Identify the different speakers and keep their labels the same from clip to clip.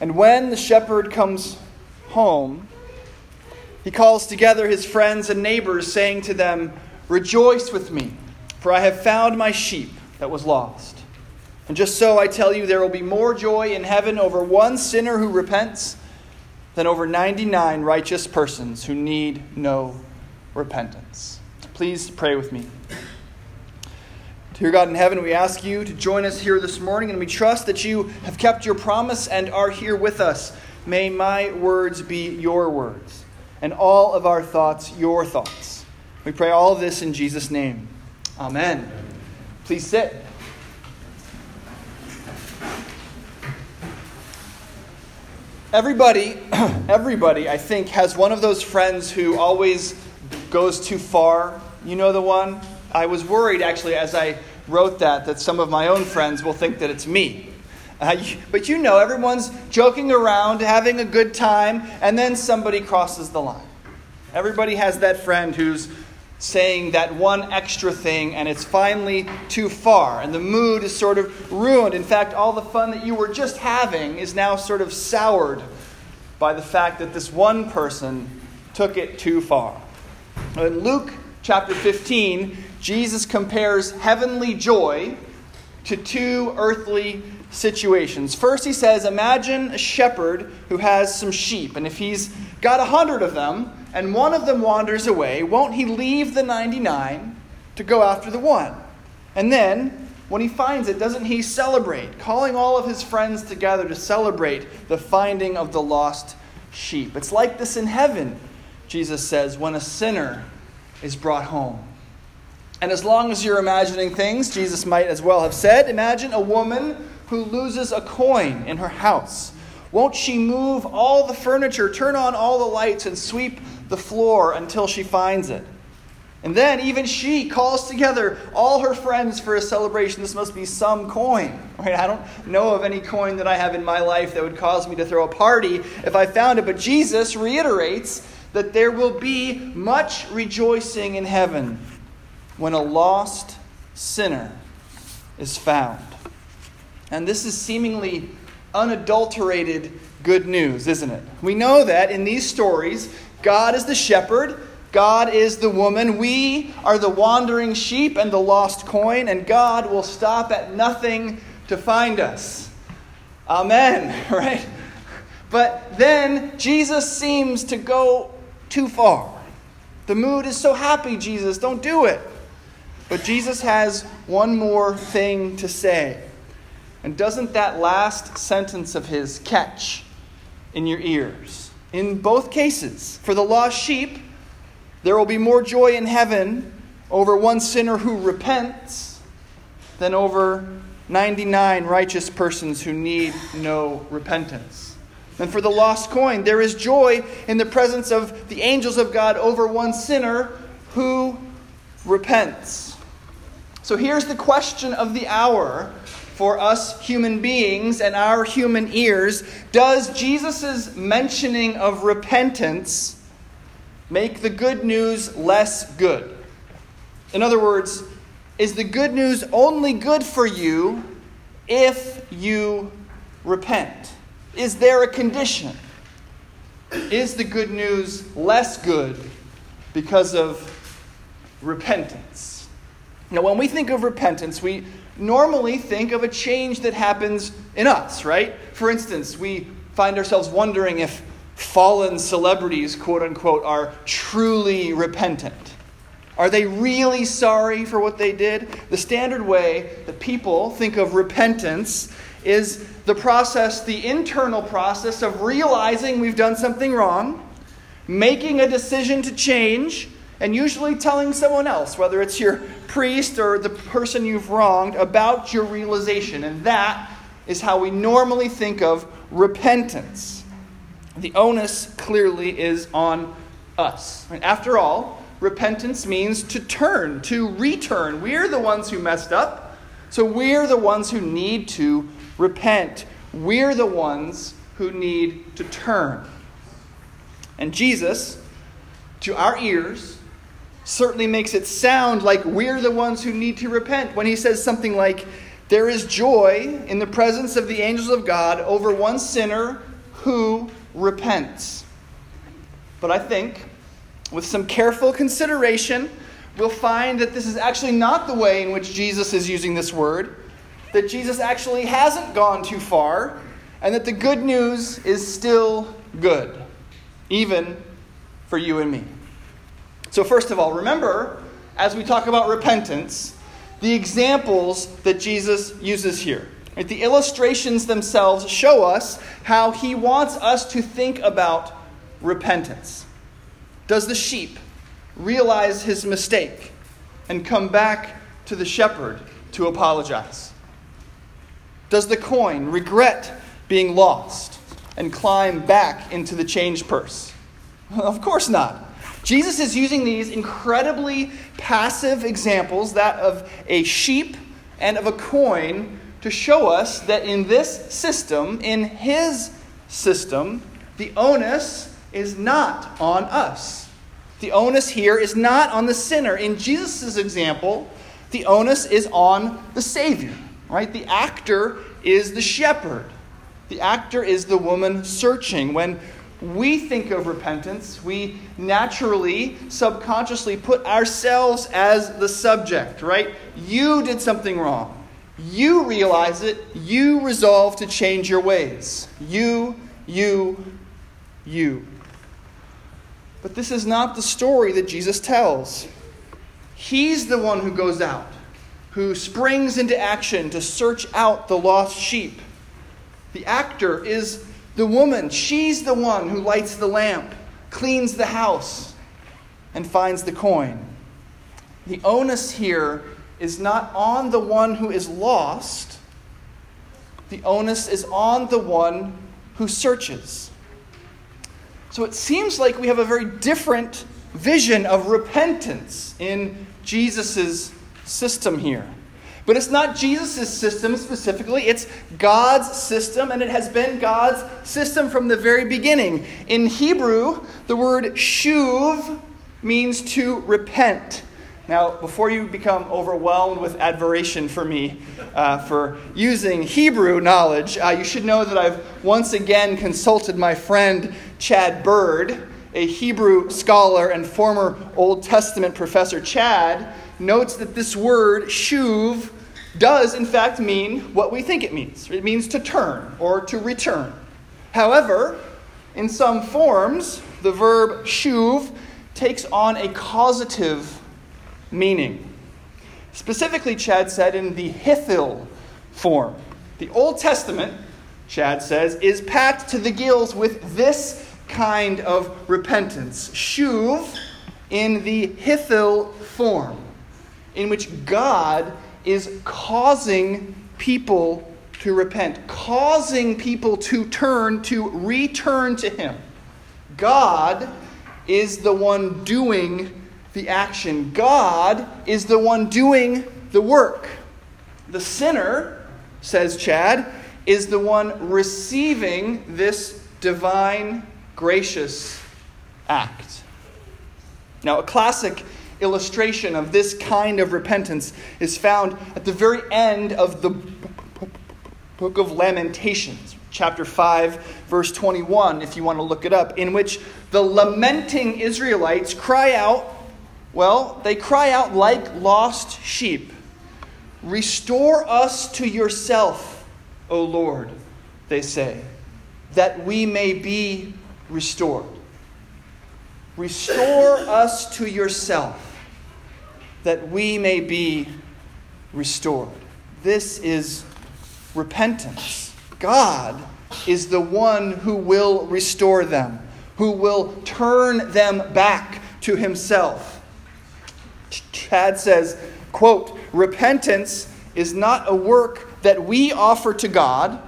Speaker 1: And when the shepherd comes home, he calls together his friends and neighbors, saying to them, Rejoice with me, for I have found my sheep that was lost. And just so I tell you, there will be more joy in heaven over one sinner who repents than over 99 righteous persons who need no repentance. Please pray with me. Dear God in heaven, we ask you to join us here this morning, and we trust that you have kept your promise and are here with us. May my words be your words, and all of our thoughts your thoughts. We pray all this in Jesus' name. Amen. Please sit. Everybody, everybody, I think, has one of those friends who always goes too far. You know the one? I was worried actually as I wrote that that some of my own friends will think that it's me. Uh, but you know, everyone's joking around, having a good time, and then somebody crosses the line. Everybody has that friend who's saying that one extra thing and it's finally too far and the mood is sort of ruined. In fact, all the fun that you were just having is now sort of soured by the fact that this one person took it too far. In Luke chapter 15, Jesus compares heavenly joy to two earthly situations. First, he says, Imagine a shepherd who has some sheep, and if he's got a hundred of them, and one of them wanders away, won't he leave the 99 to go after the one? And then, when he finds it, doesn't he celebrate, calling all of his friends together to celebrate the finding of the lost sheep? It's like this in heaven, Jesus says, when a sinner is brought home. And as long as you're imagining things, Jesus might as well have said, Imagine a woman who loses a coin in her house. Won't she move all the furniture, turn on all the lights, and sweep the floor until she finds it? And then even she calls together all her friends for a celebration. This must be some coin. Right? I don't know of any coin that I have in my life that would cause me to throw a party if I found it. But Jesus reiterates that there will be much rejoicing in heaven when a lost sinner is found. And this is seemingly unadulterated good news, isn't it? We know that in these stories, God is the shepherd, God is the woman, we are the wandering sheep and the lost coin, and God will stop at nothing to find us. Amen, right? But then Jesus seems to go too far. The mood is so happy, Jesus, don't do it. But Jesus has one more thing to say. And doesn't that last sentence of his catch in your ears? In both cases, for the lost sheep, there will be more joy in heaven over one sinner who repents than over 99 righteous persons who need no repentance. And for the lost coin, there is joy in the presence of the angels of God over one sinner who repents. So here's the question of the hour for us human beings and our human ears Does Jesus' mentioning of repentance make the good news less good? In other words, is the good news only good for you if you repent? Is there a condition? Is the good news less good because of repentance? Now, when we think of repentance, we normally think of a change that happens in us, right? For instance, we find ourselves wondering if fallen celebrities, quote unquote, are truly repentant. Are they really sorry for what they did? The standard way that people think of repentance is the process, the internal process of realizing we've done something wrong, making a decision to change, and usually telling someone else, whether it's your priest or the person you've wronged, about your realization. And that is how we normally think of repentance. The onus clearly is on us. After all, repentance means to turn, to return. We're the ones who messed up, so we're the ones who need to repent. We're the ones who need to turn. And Jesus, to our ears, certainly makes it sound like we're the ones who need to repent when he says something like, There is joy in the presence of the angels of God over one sinner who repents. But I think, with some careful consideration, we'll find that this is actually not the way in which Jesus is using this word, that Jesus actually hasn't gone too far, and that the good news is still good, even for you and me. So, first of all, remember, as we talk about repentance, the examples that Jesus uses here. Right? The illustrations themselves show us how he wants us to think about repentance. Does the sheep realize his mistake and come back to the shepherd to apologize? Does the coin regret being lost and climb back into the change purse? of course not. Jesus is using these incredibly passive examples, that of a sheep and of a coin, to show us that in this system, in his system, the onus is not on us. The onus here is not on the sinner. In Jesus' example, the onus is on the Savior, right? The actor is the shepherd. The actor is the woman searching. When we think of repentance, we naturally, subconsciously put ourselves as the subject, right? You did something wrong. You realize it. You resolve to change your ways. You, you, you. But this is not the story that Jesus tells. He's the one who goes out, who springs into action to search out the lost sheep. The actor is the woman, she's the one who lights the lamp, cleans the house, and finds the coin. The onus here is not on the one who is lost, the onus is on the one who searches. So it seems like we have a very different vision of repentance in Jesus' system here. But it's not Jesus' system specifically, it's God's system, and it has been God's system from the very beginning. In Hebrew, the word shuv means to repent. Now, before you become overwhelmed with admiration for me uh, for using Hebrew knowledge, uh, you should know that I've once again consulted my friend Chad Bird, a Hebrew scholar and former Old Testament professor. Chad notes that this word, shuv, does in fact mean what we think it means. It means to turn or to return. However, in some forms, the verb shuv takes on a causative meaning. Specifically, Chad said in the hiphil form. The Old Testament, Chad says, is packed to the gills with this kind of repentance. Shuv in the hiphil form, in which God is causing people to repent, causing people to turn, to return to Him. God is the one doing the action, God is the one doing the work. The sinner, says Chad, is the one receiving this divine, gracious act. Now, a classic illustration of this kind of repentance is found at the very end of the book of Lamentations, chapter 5, verse 21, if you want to look it up, in which the lamenting Israelites cry out, well, they cry out like lost sheep Restore us to yourself, O Lord, they say, that we may be restored. Restore us to yourself that we may be restored. This is repentance. God is the one who will restore them, who will turn them back to himself. Chad says, quote, repentance is not a work that we offer to God,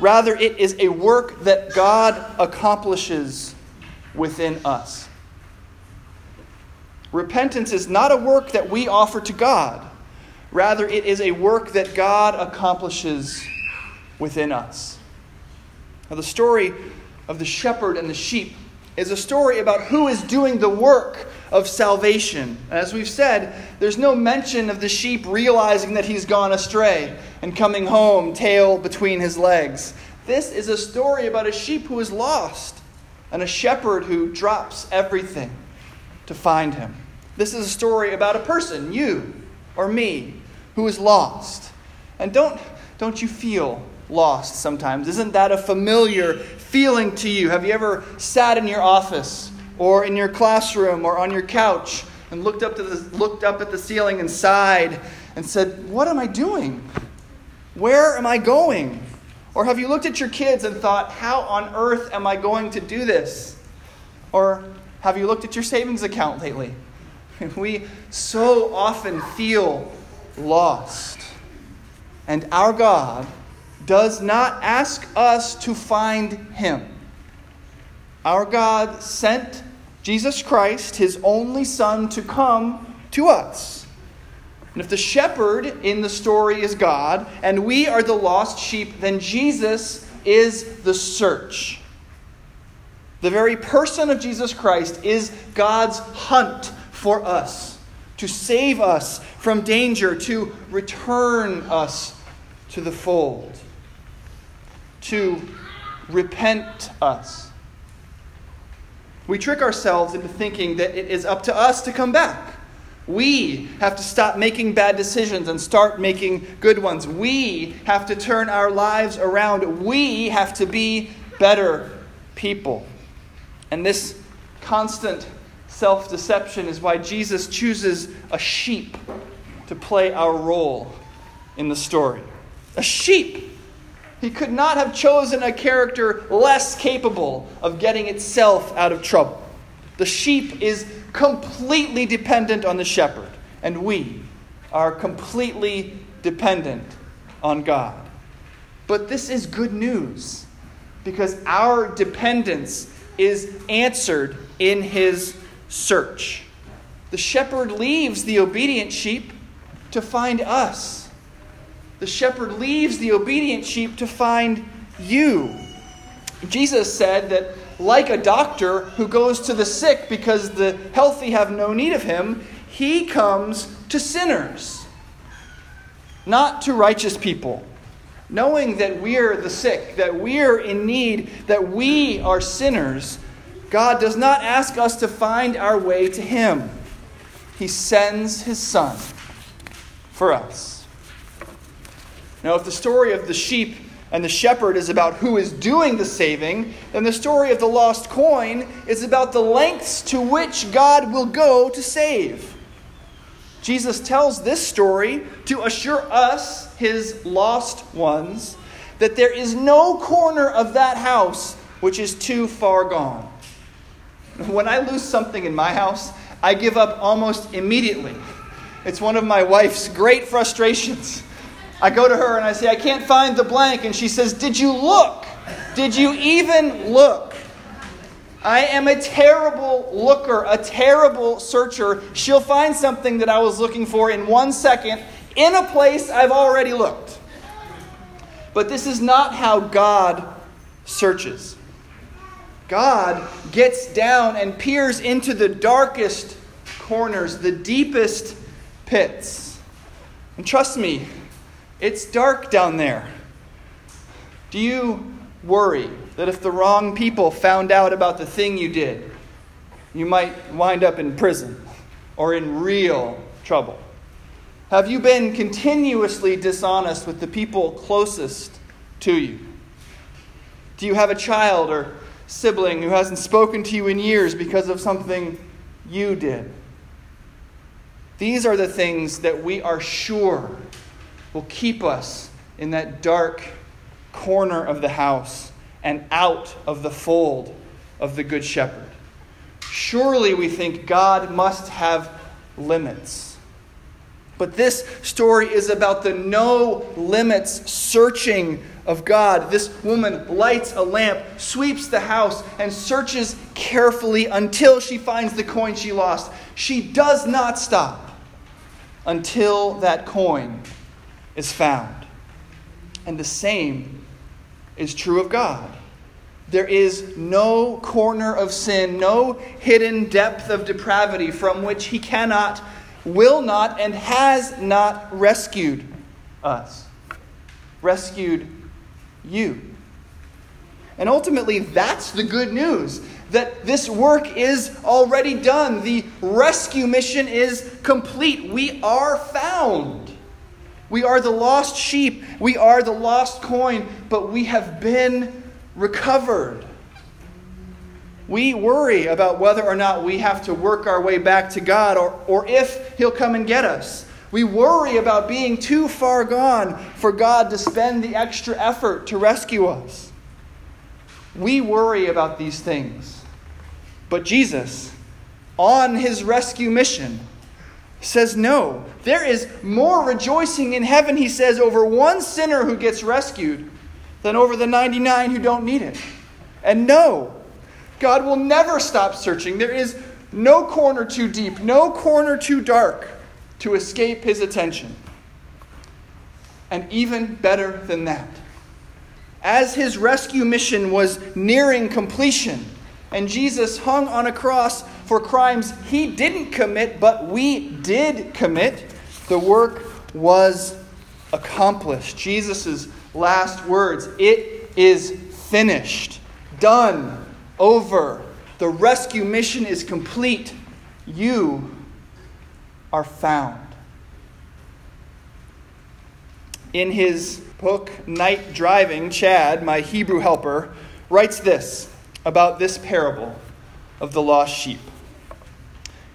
Speaker 1: rather it is a work that God accomplishes within us. Repentance is not a work that we offer to God. Rather, it is a work that God accomplishes within us. Now, the story of the shepherd and the sheep is a story about who is doing the work of salvation. As we've said, there's no mention of the sheep realizing that he's gone astray and coming home, tail between his legs. This is a story about a sheep who is lost and a shepherd who drops everything to find him. This is a story about a person, you or me, who is lost. And don't, don't you feel lost sometimes? Isn't that a familiar feeling to you? Have you ever sat in your office or in your classroom or on your couch and looked up, to the, looked up at the ceiling and sighed and said, What am I doing? Where am I going? Or have you looked at your kids and thought, How on earth am I going to do this? Or have you looked at your savings account lately? We so often feel lost. And our God does not ask us to find him. Our God sent Jesus Christ, his only Son, to come to us. And if the shepherd in the story is God, and we are the lost sheep, then Jesus is the search. The very person of Jesus Christ is God's hunt for us, to save us from danger, to return us to the fold to repent us. We trick ourselves into thinking that it is up to us to come back. We have to stop making bad decisions and start making good ones. We have to turn our lives around. We have to be better people. And this constant self deception is why Jesus chooses a sheep to play our role in the story. A sheep he could not have chosen a character less capable of getting itself out of trouble. The sheep is completely dependent on the shepherd, and we are completely dependent on God. But this is good news because our dependence is answered in his search. The shepherd leaves the obedient sheep to find us the shepherd leaves the obedient sheep to find you. Jesus said that, like a doctor who goes to the sick because the healthy have no need of him, he comes to sinners, not to righteous people. Knowing that we're the sick, that we're in need, that we are sinners, God does not ask us to find our way to Him. He sends His Son for us. Now, if the story of the sheep and the shepherd is about who is doing the saving, then the story of the lost coin is about the lengths to which God will go to save. Jesus tells this story to assure us, his lost ones, that there is no corner of that house which is too far gone. When I lose something in my house, I give up almost immediately. It's one of my wife's great frustrations. I go to her and I say, I can't find the blank. And she says, Did you look? Did you even look? I am a terrible looker, a terrible searcher. She'll find something that I was looking for in one second in a place I've already looked. But this is not how God searches. God gets down and peers into the darkest corners, the deepest pits. And trust me, it's dark down there. Do you worry that if the wrong people found out about the thing you did, you might wind up in prison or in real trouble? Have you been continuously dishonest with the people closest to you? Do you have a child or sibling who hasn't spoken to you in years because of something you did? These are the things that we are sure will keep us in that dark corner of the house and out of the fold of the Good Shepherd. Surely we think God must have limits. But this story is about the no limits searching of God. This woman lights a lamp, sweeps the house, and searches carefully until she finds the coin she lost. She does not stop until that coin is found. And the same is true of God. There is no corner of sin, no hidden depth of depravity from which He cannot, will not, and has not rescued us. Rescued you. And ultimately, that's the good news that this work is already done. The rescue mission is complete. We are found. We are the lost sheep. We are the lost coin, but we have been recovered. We worry about whether or not we have to work our way back to God or, or if He'll come and get us. We worry about being too far gone for God to spend the extra effort to rescue us. We worry about these things. But Jesus, on his rescue mission, says no. There is more rejoicing in heaven, he says, over one sinner who gets rescued than over the 99 who don't need it. And no, God will never stop searching. There is no corner too deep, no corner too dark to escape his attention. And even better than that, as his rescue mission was nearing completion, and Jesus hung on a cross for crimes he didn't commit, but we did commit, the work was accomplished. Jesus' last words it is finished, done, over. The rescue mission is complete. You are found. In his book, Night Driving, Chad, my Hebrew helper, writes this about this parable of the lost sheep.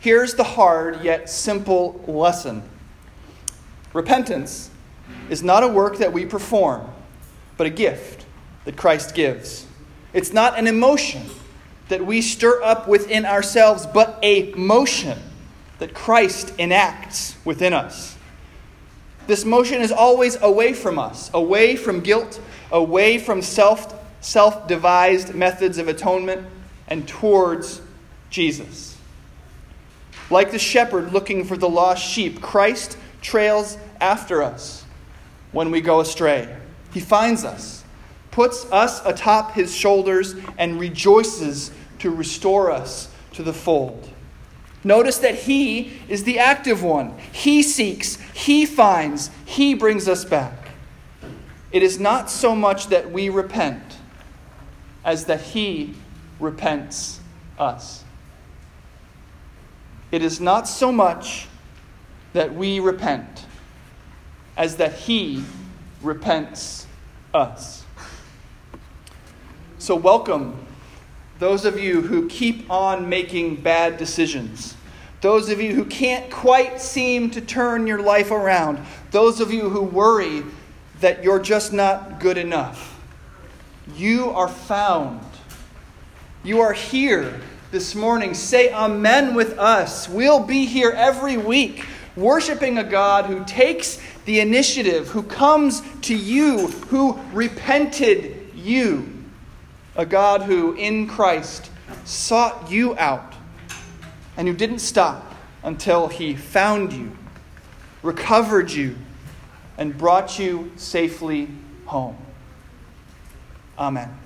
Speaker 1: Here's the hard yet simple lesson repentance is not a work that we perform, but a gift that Christ gives. It's not an emotion that we stir up within ourselves, but a motion that Christ enacts within us. This motion is always away from us, away from guilt, away from self self devised methods of atonement, and towards Jesus. Like the shepherd looking for the lost sheep, Christ trails after us when we go astray. He finds us, puts us atop his shoulders, and rejoices to restore us to the fold. Notice that He is the active one. He seeks, He finds, He brings us back. It is not so much that we repent as that He repents us. It is not so much that we repent as that He repents us. So, welcome those of you who keep on making bad decisions, those of you who can't quite seem to turn your life around, those of you who worry that you're just not good enough. You are found. You are here this morning. Say amen with us. We'll be here every week worshiping a God who takes the initiative, who comes to you, who repented you a God who, in Christ, sought you out and who didn't stop until he found you, recovered you, and brought you safely home. Amen.